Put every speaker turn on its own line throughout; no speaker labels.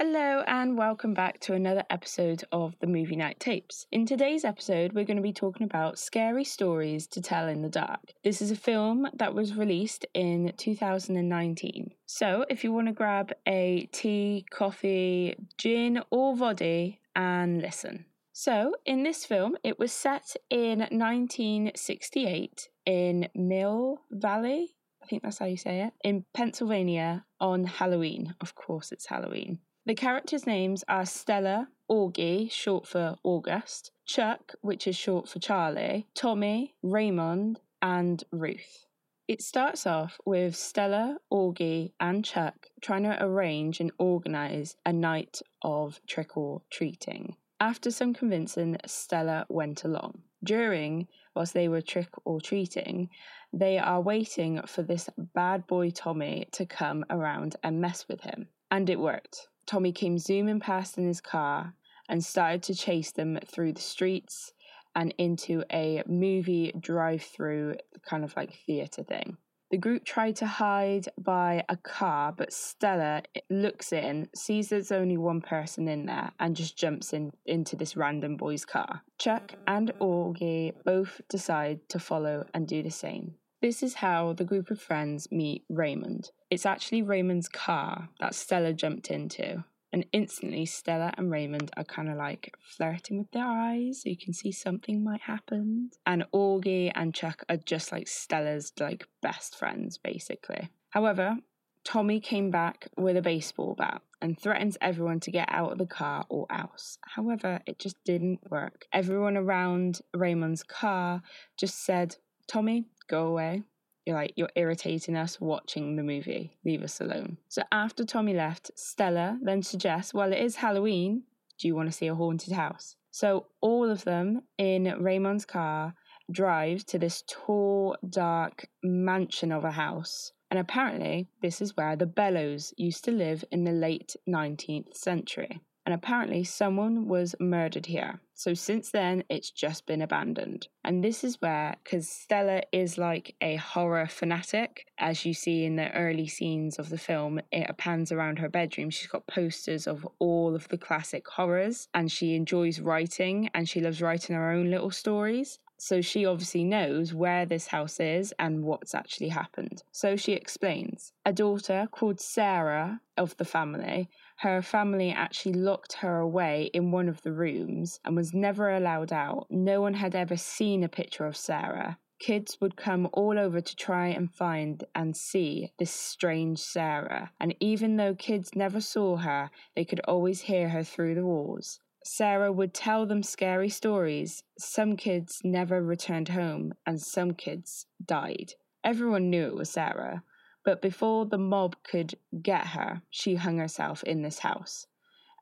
Hello, and welcome back to another episode of the Movie Night Tapes. In today's episode, we're going to be talking about scary stories to tell in the dark. This is a film that was released in 2019. So, if you want to grab a tea, coffee, gin, or vodka and listen. So, in this film, it was set in 1968 in Mill Valley. I think that's how you say it, in Pennsylvania on Halloween. Of course, it's Halloween. The characters' names are Stella, Augie, short for August, Chuck, which is short for Charlie, Tommy, Raymond, and Ruth. It starts off with Stella, Augie, and Chuck trying to arrange and organise a night of trick or treating. After some convincing, Stella went along. During, whilst they were trick or treating, they are waiting for this bad boy Tommy to come around and mess with him. And it worked. Tommy came zooming past in his car and started to chase them through the streets and into a movie drive through kind of like theatre thing. The group tried to hide by a car, but Stella looks in, sees there's only one person in there, and just jumps in into this random boy's car. Chuck and Augie both decide to follow and do the same. This is how the group of friends meet Raymond. It's actually Raymond's car that Stella jumped into. And instantly, Stella and Raymond are kind of like flirting with their eyes, so you can see something might happen. And Augie and Chuck are just like Stella's like best friends, basically. However, Tommy came back with a baseball bat and threatens everyone to get out of the car or else. However, it just didn't work. Everyone around Raymond's car just said, Tommy, go away. You're like, you're irritating us watching the movie. Leave us alone. So after Tommy left, Stella then suggests, well, it is Halloween. Do you want to see a haunted house? So all of them in Raymond's car drive to this tall, dark mansion of a house. And apparently, this is where the Bellows used to live in the late 19th century and apparently someone was murdered here. So since then, it's just been abandoned. And this is where, because Stella is like a horror fanatic, as you see in the early scenes of the film, it pans around her bedroom. She's got posters of all of the classic horrors, and she enjoys writing and she loves writing her own little stories. So she obviously knows where this house is and what's actually happened. So she explains. A daughter called Sarah of the family her family actually locked her away in one of the rooms and was never allowed out. No one had ever seen a picture of Sarah. Kids would come all over to try and find and see this strange Sarah, and even though kids never saw her, they could always hear her through the walls. Sarah would tell them scary stories. Some kids never returned home, and some kids died. Everyone knew it was Sarah, but before the mob could get her, she hung herself in this house.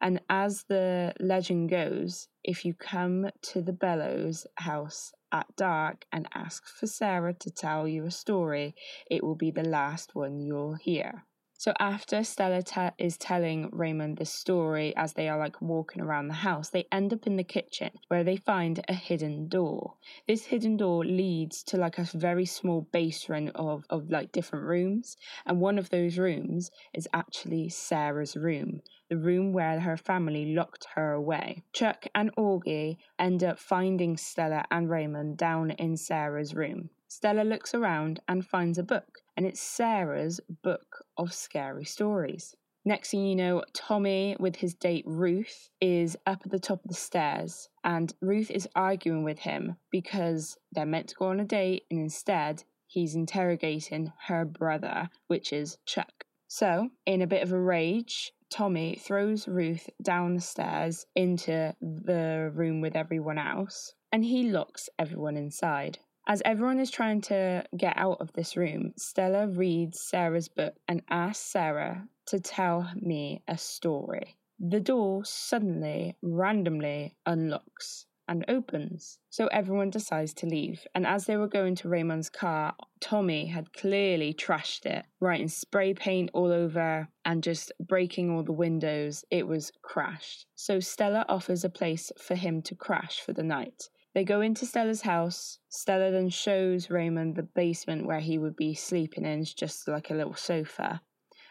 And as the legend goes, if you come to the Bellows house at dark and ask for Sarah to tell you a story, it will be the last one you'll hear. So after Stella te- is telling Raymond this story as they are like walking around the house, they end up in the kitchen where they find a hidden door. This hidden door leads to like a very small basement of, of like different rooms. And one of those rooms is actually Sarah's room, the room where her family locked her away. Chuck and Augie end up finding Stella and Raymond down in Sarah's room. Stella looks around and finds a book, and it's Sarah's book of scary stories. Next thing you know, Tommy, with his date Ruth, is up at the top of the stairs, and Ruth is arguing with him because they're meant to go on a date, and instead, he's interrogating her brother, which is Chuck. So, in a bit of a rage, Tommy throws Ruth down the stairs into the room with everyone else, and he locks everyone inside. As everyone is trying to get out of this room, Stella reads Sarah's book and asks Sarah to tell me a story. The door suddenly, randomly unlocks and opens. So everyone decides to leave. And as they were going to Raymond's car, Tommy had clearly trashed it, writing spray paint all over and just breaking all the windows. It was crashed. So Stella offers a place for him to crash for the night. They go into Stella's house. Stella then shows Raymond the basement where he would be sleeping in, just like a little sofa.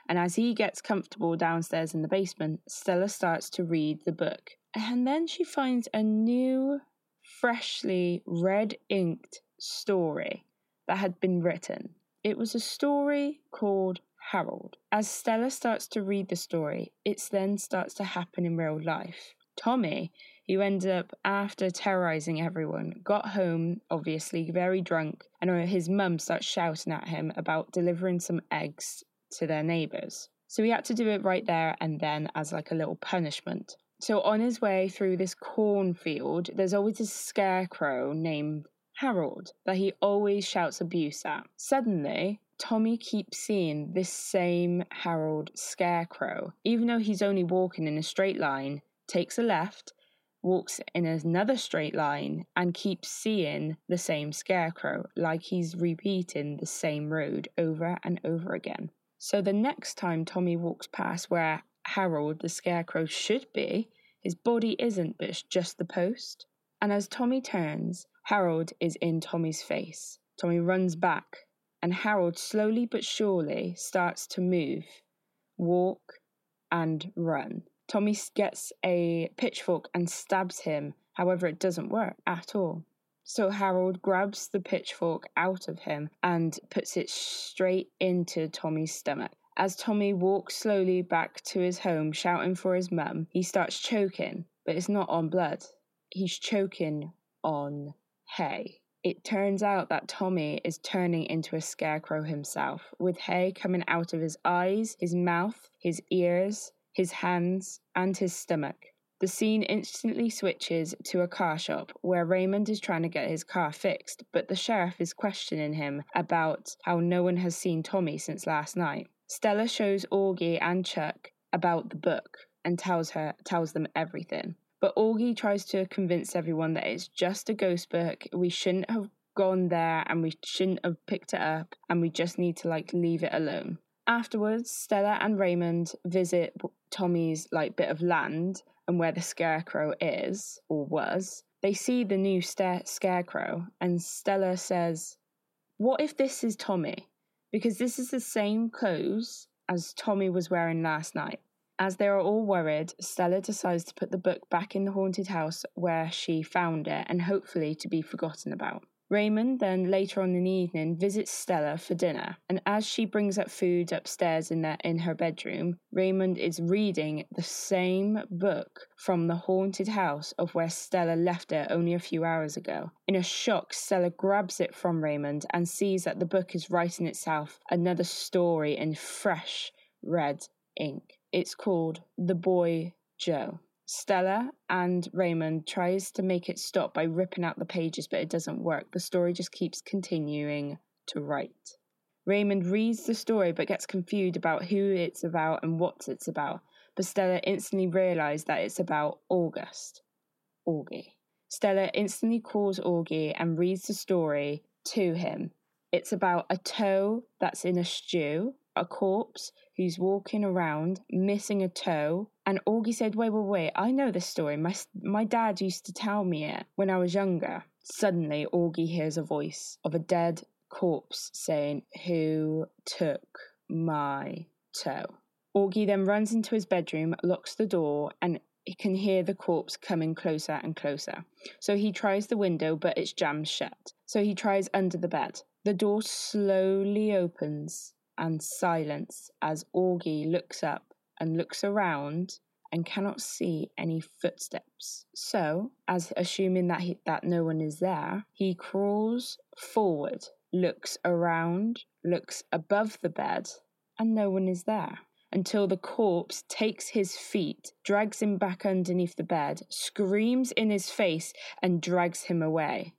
And as he gets comfortable downstairs in the basement, Stella starts to read the book. And then she finds a new, freshly red inked story that had been written. It was a story called Harold. As Stella starts to read the story, it then starts to happen in real life. Tommy, who ended up, after terrorizing everyone, got home, obviously very drunk, and his mum starts shouting at him about delivering some eggs to their neighbours. So he had to do it right there and then as like a little punishment. So on his way through this cornfield, there's always a scarecrow named Harold that he always shouts abuse at. Suddenly, Tommy keeps seeing this same Harold scarecrow, even though he's only walking in a straight line, takes a left, walks in another straight line, and keeps seeing the same scarecrow, like he's repeating the same road over and over again. So the next time Tommy walks past where Harold the scarecrow should be, his body isn't, but it's just the post. And as Tommy turns, Harold is in Tommy's face. Tommy runs back, and Harold slowly but surely starts to move, walk, and run. Tommy gets a pitchfork and stabs him, however, it doesn't work at all. So Harold grabs the pitchfork out of him and puts it straight into Tommy's stomach. As Tommy walks slowly back to his home, shouting for his mum, he starts choking, but it's not on blood. He's choking on hay. It turns out that Tommy is turning into a scarecrow himself, with hay coming out of his eyes, his mouth, his ears, his hands, and his stomach. The scene instantly switches to a car shop where Raymond is trying to get his car fixed, but the sheriff is questioning him about how no one has seen Tommy since last night. Stella shows Augie and Chuck about the book and tells her tells them everything. But Augie tries to convince everyone that it's just a ghost book. We shouldn't have gone there and we shouldn't have picked it up and we just need to like leave it alone. Afterwards, Stella and Raymond visit Tommy's like bit of land and where the scarecrow is or was, they see the new sta- scarecrow, and Stella says, What if this is Tommy? Because this is the same clothes as Tommy was wearing last night. As they are all worried, Stella decides to put the book back in the haunted house where she found it and hopefully to be forgotten about. Raymond then later on in the evening visits Stella for dinner, and as she brings up food upstairs in, their, in her bedroom, Raymond is reading the same book from the haunted house of where Stella left it only a few hours ago. In a shock, Stella grabs it from Raymond and sees that the book is writing itself another story in fresh red ink. It's called The Big Toe. Stella and Raymond tries to make it stop by ripping out the pages, but it doesn't work. The story just keeps continuing to write. Raymond reads the story but gets confused about who it's about and what it's about. But Stella instantly realizes that it's about August. Augie. Stella instantly calls Augie and reads the story to him. It's about a toe that's in a stew, a corpse who's walking around missing a toe. And Augie said, Wait, wait, wait, I know this story. My, my dad used to tell me it when I was younger. Suddenly, Augie hears a voice of a dead corpse saying, Who took my toe? Augie then runs into his bedroom, locks the door, and he can hear the corpse coming closer and closer. So he tries the window, but it's jammed shut. So he tries under the bed. The door slowly opens and silence as Augie looks up and looks around and cannot see any footsteps. So, as assuming that he, that no one is there, he crawls forward, looks around, looks above the bed, and no one is there. Until the corpse takes his feet, drags him back underneath the bed, screams in his face, and drags him away.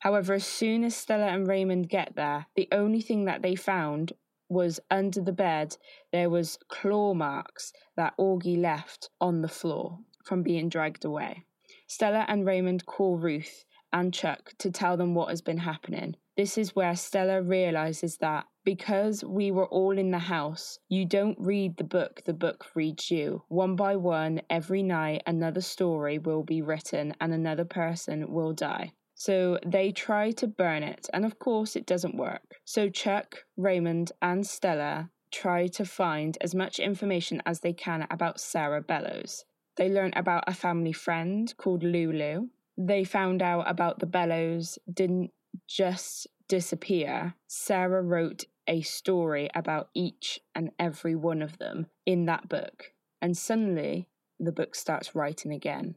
However, as soon as Stella and Raymond get there, the only thing that they found was under the bed, there was claw marks that Augie left on the floor from being dragged away. Stella and Raymond call Ruth and Chuck to tell them what has been happening. This is where Stella realizes that because we were all in the house, you don't read the book, the book reads you. One by one, every night, another story will be written and another person will die. So they try to burn it, and of course it doesn't work. So Chuck, Raymond, and Stella try to find as much information as they can about Sarah Bellows. They learn about a family friend called Lulu. They found out about the Bellows didn't just disappear. Sarah wrote a story about each and every one of them in that book. And suddenly, the book starts writing again.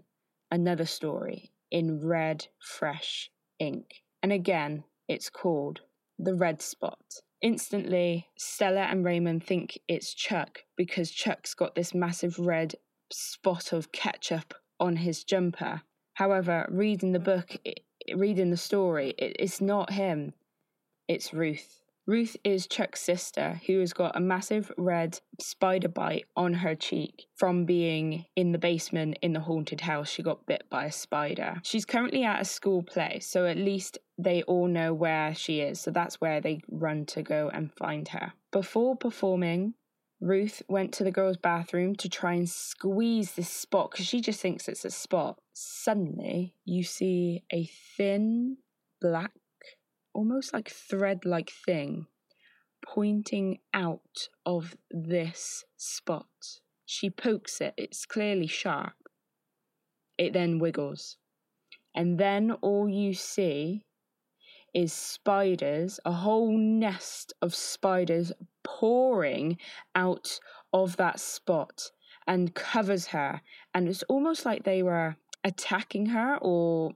Another story in red, fresh ink. And again, it's called The Red Spot. Instantly, Stella and Raymond think it's Chuck because Chuck's got this massive red spot of ketchup on his jumper. However, reading the book, reading the story, it's not him, it's Ruth. Ruth is Chuck's sister, who has got a massive red spider bite on her cheek from being in the basement in the haunted house. She got bit by a spider. She's currently at a school play, so at least they all know where she is. So that's where they run to go and find her. Before performing, Ruth went to the girls' bathroom to try and squeeze this spot because she just thinks it's a spot. Suddenly, you see a thin black almost like thread like thing pointing out of this spot. She pokes it, it's clearly sharp. It then wiggles. And then all you see is spiders, a whole nest of spiders pouring out of that spot and covers her. And it's almost like they were attacking her or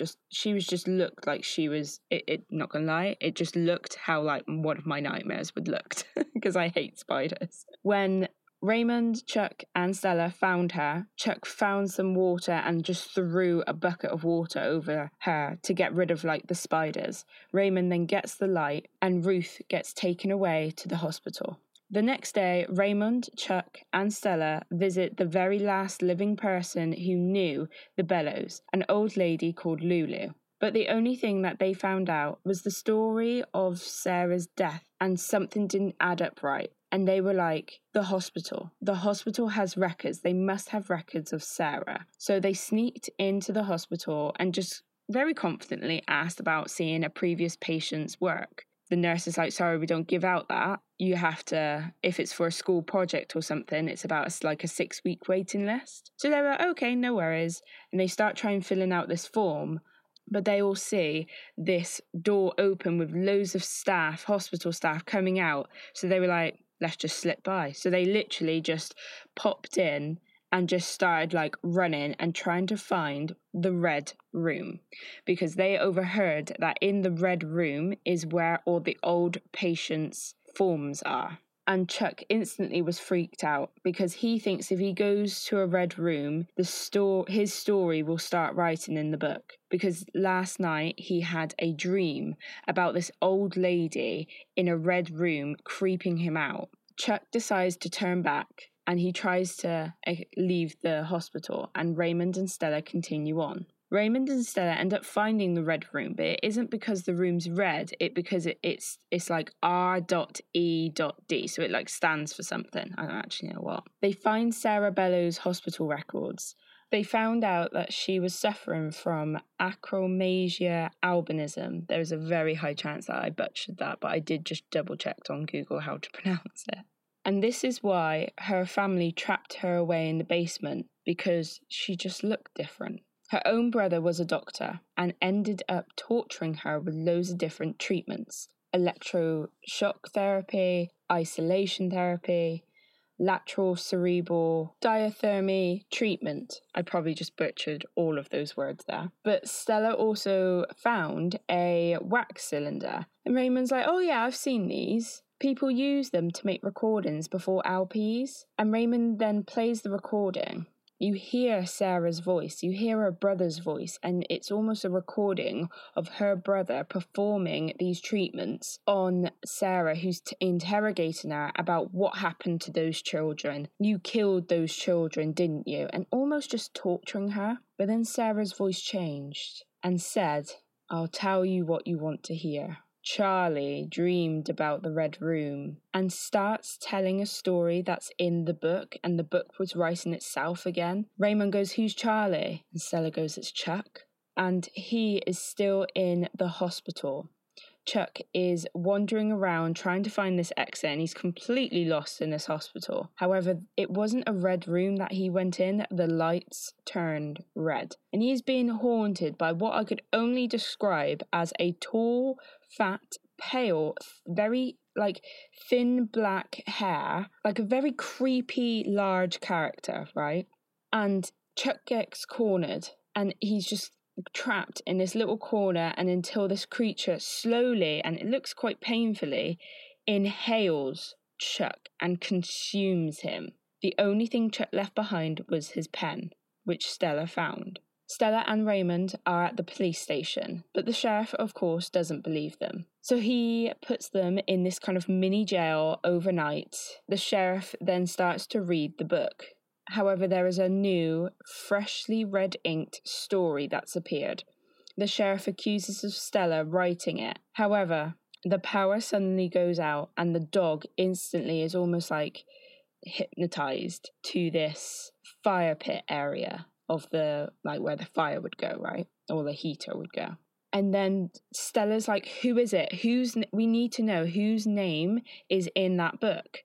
just she was just looked like she was it, it not gonna lie it just looked how like one of my nightmares would looked because i hate spiders. When raymond chuck and stella found her chuck found some water and just threw a bucket of water over her to get rid of like the spiders. Raymond then gets the light and ruth gets taken away to the hospital the next day, Raymond, Chuck, and Stella visit the very last living person who knew the Bellows, an old lady called Lulu. But the only thing that they found out was the story of Sarah's death, and something didn't add up right. And they were like, the hospital. The hospital has records. They must have records of Sarah. So they sneaked into the hospital and just very confidently asked about seeing a previous patient's work the nurse is like, sorry, we don't give out that. You have to, if it's for a school project or something, it's about a, like a six week waiting list. So they were okay, no worries. And they start trying filling out this form, but they all see this door open with loads of staff, hospital staff coming out. So they were like, let's just slip by. So they literally just popped in and just started like running and trying to find the red room because they overheard that in the red room is where all the old patients' forms are. And Chuck instantly was freaked out because he thinks if he goes to a red room, the store his story will start writing in the book. Because last night he had a dream about this old lady in a red room creeping him out. Chuck decides to turn back and he tries to eh, leave the hospital, and Raymond and Stella continue on. Raymond and Stella end up finding the red room, but it isn't because the room's red. It because it, it's it's like R dot E dot D, so it like stands for something. I don't actually know what. They find Sarah Bellows' hospital records. They found out that she was suffering from achromasia albinism. There's a very high chance that I butchered that, but I did just double check on Google how to pronounce it. And this is why her family trapped her away in the basement because she just looked different. Her own brother was a doctor and ended up torturing her with loads of different treatments electroshock therapy, isolation therapy, lateral cerebral diathermy treatment. I probably just butchered all of those words there. But Stella also found a wax cylinder. And Raymond's like, oh, yeah, I've seen these. People use them to make recordings before LPs, and Raymond then plays the recording. You hear Sarah's voice, you hear her brother's voice, and it's almost a recording of her brother performing these treatments on Sarah, who's t- interrogating her about what happened to those children. You killed those children, didn't you? And almost just torturing her. But then Sarah's voice changed and said, I'll tell you what you want to hear. Charlie dreamed about the Red Room and starts telling a story that's in the book, and the book was writing itself again. Raymond goes, Who's Charlie? And Stella goes, It's Chuck. And he is still in the hospital. Chuck is wandering around trying to find this exit and he's completely lost in this hospital. However, it wasn't a red room that he went in, the lights turned red. And he is being haunted by what I could only describe as a tall, fat, pale, very like thin black hair, like a very creepy large character, right? And Chuck gets cornered and he's just trapped in this little corner and until this creature slowly and it looks quite painfully inhales Chuck and consumes him. The only thing Chuck left behind was his pen, which Stella found. Stella and Raymond are at the police station, but the sheriff, of course, doesn't believe them. So he puts them in this kind of mini jail overnight. The sheriff then starts to read the book. However, there is a new, freshly red inked story that's appeared. The sheriff accuses of Stella writing it. However, the power suddenly goes out, and the dog instantly is almost like hypnotized to this fire pit area of the like where the fire would go, right? Or the heater would go. And then Stella's like, "Who is it? Who's we need to know whose name is in that book.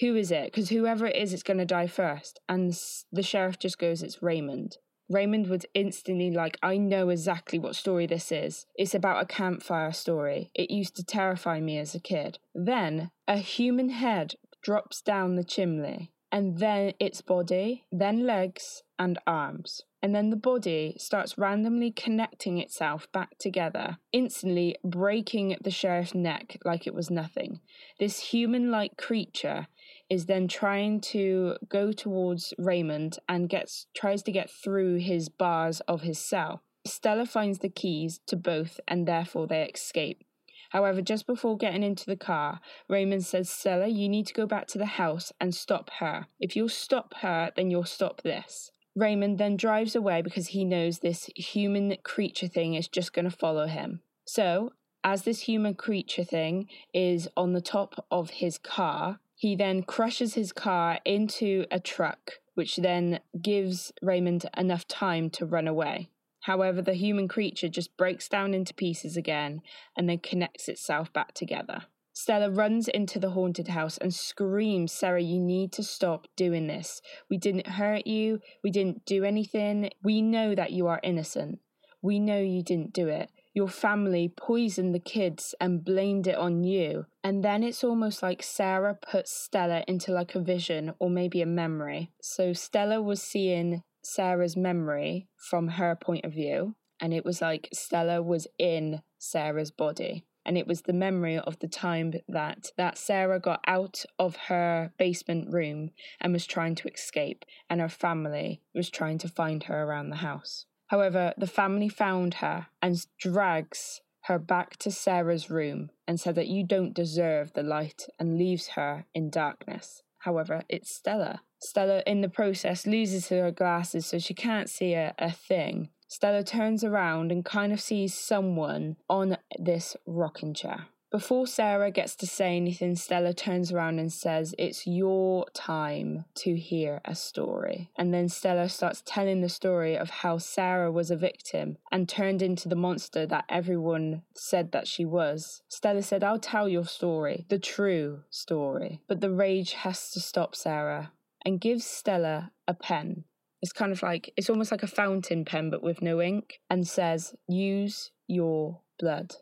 Who is it? Because whoever it is, it's going to die first. And the sheriff just goes, "It's Raymond." Raymond was instantly like, I know exactly what story this is. It's about a campfire story. It used to terrify me as a kid. Then a human head drops down the chimney and then its body, then legs and arms. And then the body starts randomly connecting itself back together, instantly breaking the sheriff's neck like it was nothing. This human like creature is then trying to go towards Raymond and gets tries to get through his bars of his cell. Stella finds the keys to both and therefore they escape. However, just before getting into the car, Raymond says, Stella, you need to go back to the house and stop her. If you'll stop her, then you'll stop this. Raymond then drives away because he knows this human creature thing is just going to follow him. So, as this human creature thing is on the top of his car, he then crushes his car into a truck, which then gives Raymond enough time to run away. However, the human creature just breaks down into pieces again and then connects itself back together. Stella runs into the haunted house and screams, Sarah, you need to stop doing this. We didn't hurt you. We didn't do anything. We know that you are innocent. We know you didn't do it. Your family poisoned the kids and blamed it on you. And then it's almost like Sarah puts Stella into like a vision or maybe a memory. So Stella was seeing Sarah's memory from her point of view. And it was like Stella was in Sarah's body. And it was the memory of the time that, that Sarah got out of her basement room and was trying to escape, and her family was trying to find her around the house. However, the family found her and drags her back to Sarah's room and said that you don't deserve the light and leaves her in darkness. However, it's Stella. Stella, in the process, loses her glasses so she can't see a, a thing. Stella turns around and kind of sees someone on this rocking chair. Before Sarah gets to say anything, Stella turns around and says, It's your time to hear a story. And then Stella starts telling the story of how Sarah was a victim and turned into the monster that everyone said that she was. Stella said, I'll tell your story, the true story. But the rage has to stop Sarah and gives Stella a pen. It's kind of like, it's almost like a fountain pen, but with no ink, and says, Use your blood.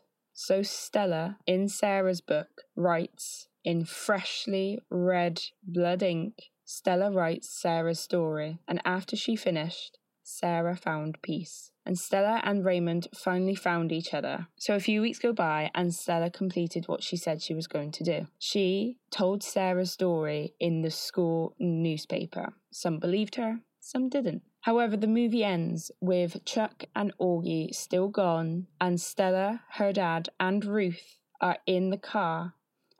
So Stella, in Sarah's book, writes in freshly red blood ink. Stella writes Sarah's story, and after she finished, Sarah found peace. And Stella and Raymond finally found each other. So a few weeks go by, and Stella completed what she said she was going to do. She told Sarah's story in the school newspaper. Some believed her, some didn't. However, the movie ends with Chuck and Augie still gone, and Stella, her dad, and Ruth are in the car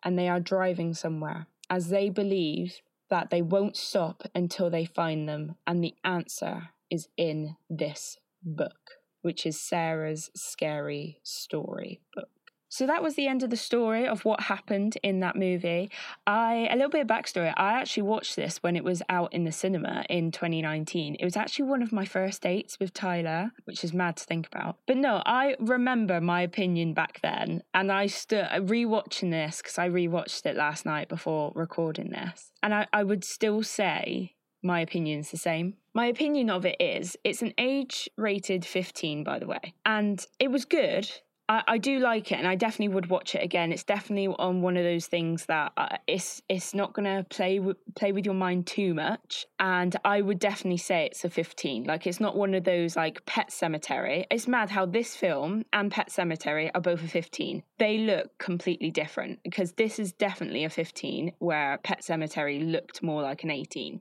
and they are driving somewhere as they believe that they won't stop until they find them. And the answer is in this book, which is Sarah's scary story book. So that was the end of the story of what happened in that movie. I a little bit of backstory. I actually watched this when it was out in the cinema in 2019. It was actually one of my first dates with Tyler, which is mad to think about. But no, I remember my opinion back then, and I stood rewatching this because I rewatched it last night before recording this, and I, I would still say my opinion's the same. My opinion of it is it's an age rated 15, by the way, and it was good I, I, do like it, and I definitely would watch it again. It's definitely on one of those things that uh, it's it's not gonna play w- play with your mind too much, and I would definitely say it's a fifteen. Like it's not one of those like Pet Sematary. It's mad how this film and Pet Sematary are both a fifteen. They look completely different because this is definitely a fifteen, where Pet Sematary looked more like an eighteen.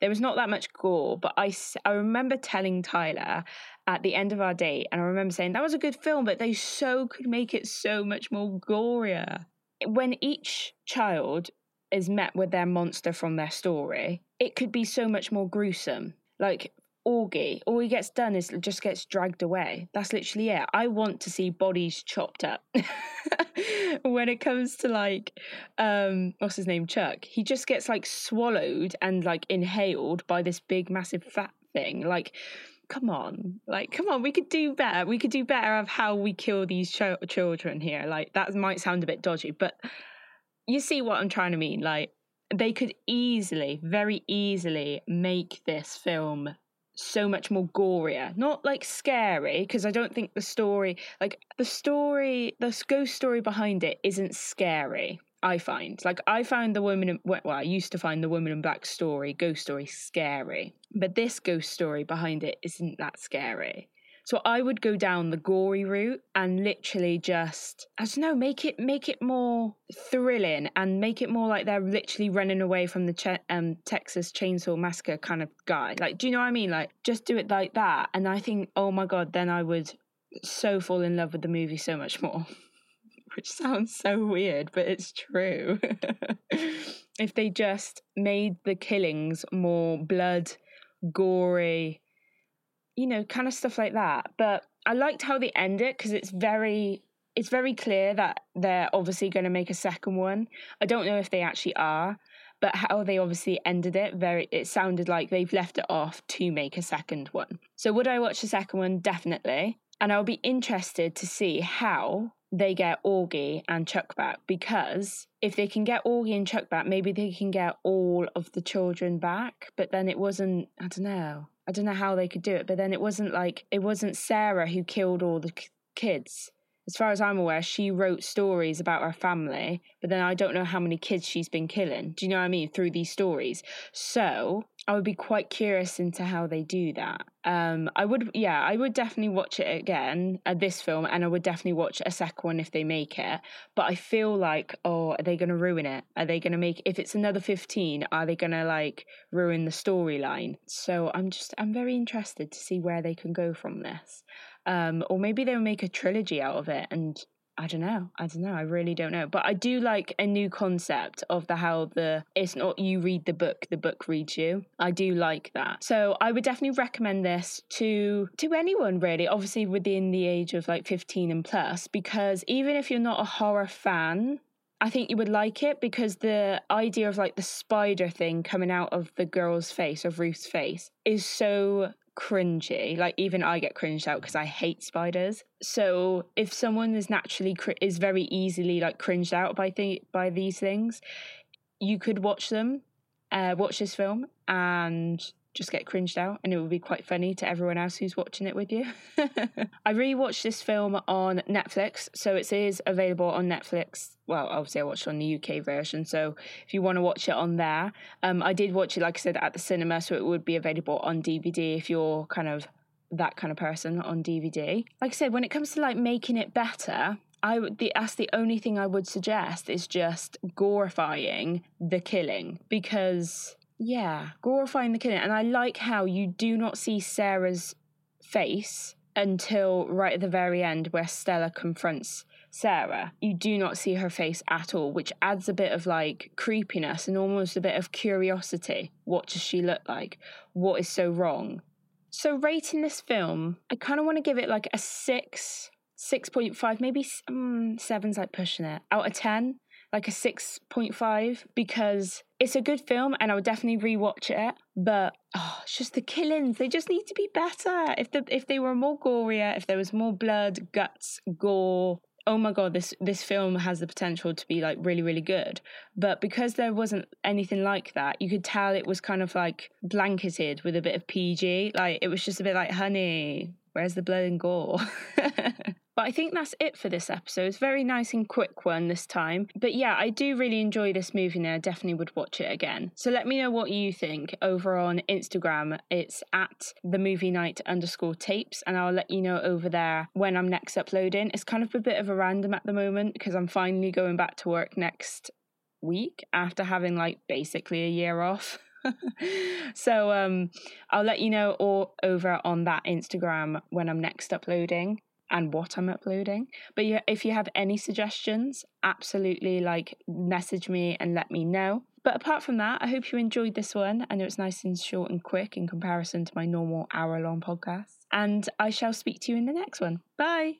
There was not that much gore, but I, I remember telling Tyler at the end of our date, and I remember saying that was a good film, but they so could make it so much more gorier. When each child is met with their monster from their story, it could be so much more gruesome. Like Augie, all he gets done is just gets dragged away. That's literally it. I want to see bodies chopped up. when it comes to like, um, what's his name, Chuck, he just gets like swallowed and like inhaled by this big, massive fat thing. Like, come on. Like come on we could do better. We could do better of how we kill these ch- children here. Like that might sound a bit dodgy but you see what i'm trying to mean. Like they could easily very easily make this film so much more gorier. Not like scary because i don't think the story like the story the ghost story behind it isn't scary I find. Like I found the woman in, well, I used to find the woman in black story, ghost story scary. But this ghost story behind it isn't that scary. So I would go down the gory route and literally just I don't know, make it make it more thrilling and make it more like they're literally running away from the che- um, Texas Chainsaw Massacre kind of guy. Like, do you know what I mean? Like, just do it like that, and I think, oh my god, then I would so fall in love with the movie so much more which sounds so weird, but it's true. if they just made the killings more blood, gory, you know, kind of stuff like that. But I liked how they end it because it's very it's very clear that they're obviously going to make a second one. I don't know if they actually are, but how they obviously ended it, very it sounded like they've left it off to make a second one. So would I watch the second one? Definitely. And I'll be interested to see how they get Augie and Chuck back because if they can get Augie and Chuck back, maybe they can get all of the children back. But then it wasn't, I don't know. I don't know how they could do it. But then it wasn't like, it wasn't Sarah who killed all the kids as far as I'm aware, she wrote stories about her family, but then I don't know how many kids she's been killing. Do you know what I mean? Through these stories. So I would be quite curious into how they do that. Um, I would, yeah, I would definitely watch it again, uh, this film, and I would definitely watch a second one if they make it. But I feel like, oh, are they going to ruin it? Are they going to make, if it's another 15, are they going to like ruin the storyline? So I'm just, I'm very interested to see where they can go from this. Um, or maybe they'll make a trilogy out of it and I don't know. I don't know. I really don't know. But I do like a new concept of the how the it's not you read the book, the book reads you. I do like that. So I would definitely recommend this to to anyone really, obviously within the age of like 15 and plus because even if you're not a horror fan, I think you would like it because the idea of like the spider thing coming out of the girl's face, of Ruth's face, is so cringy. Like even I get cringed out because I hate spiders. So if someone is naturally cr- is very easily like cringed out by th- by these things, you could watch them, uh, watch this film, and just get cringed out and it would be quite funny to everyone else who's watching it with you. I rewatched this film on Netflix, so it is available on Netflix. Well, obviously I watched on the UK version, so if you want to watch it on there, um, I did watch it like I said at the cinema, so it would be available on DVD if you're kind of that kind of person on DVD. Like I said, when it comes to like making it better, I would the that's the only thing I would suggest is just glorifying the killing because yeah, glorifying the killing. And I like how you do not see Sarah's face until right at the very end where Stella confronts Sarah. You do not see her face at all, which adds a bit of like creepiness and almost a bit of curiosity. What does she look like? What is so wrong? So, rating this film, I kind of want to give it like a six 6.5, maybe um, seven's like pushing it. Out of 10, like a 6.5 because it's a good film and I would definitely rewatch it. But oh, it's just the killings. They just need to be better. If the if they were more gorier, if there was more blood, guts, gore, oh my god this this film has the potential to be like really really good but because there wasn't anything like that you could tell it was kind of like blanketed with a bit of pg like it was just a bit like honey where's the blood and gore But I think that's it for this episode. It's very nice and quick one this time. But yeah, I do really enjoy this movie and I definitely would watch it again. So let me know what you think over on Instagram. It's at the movie night underscore tapes, and I'll let you know over there when I'm next uploading. It's kind of a bit of a random at the moment because I'm finally going back to work next week after having like basically a year off. so um I'll let you know all over on that Instagram when I'm next uploading and what I'm uploading. But yeah, if you have any suggestions, absolutely like message me and let me know. But apart from that, I hope you enjoyed this one. I know it's nice and short and quick in comparison to my normal hour long podcast. And I shall speak to you in the next one. Bye.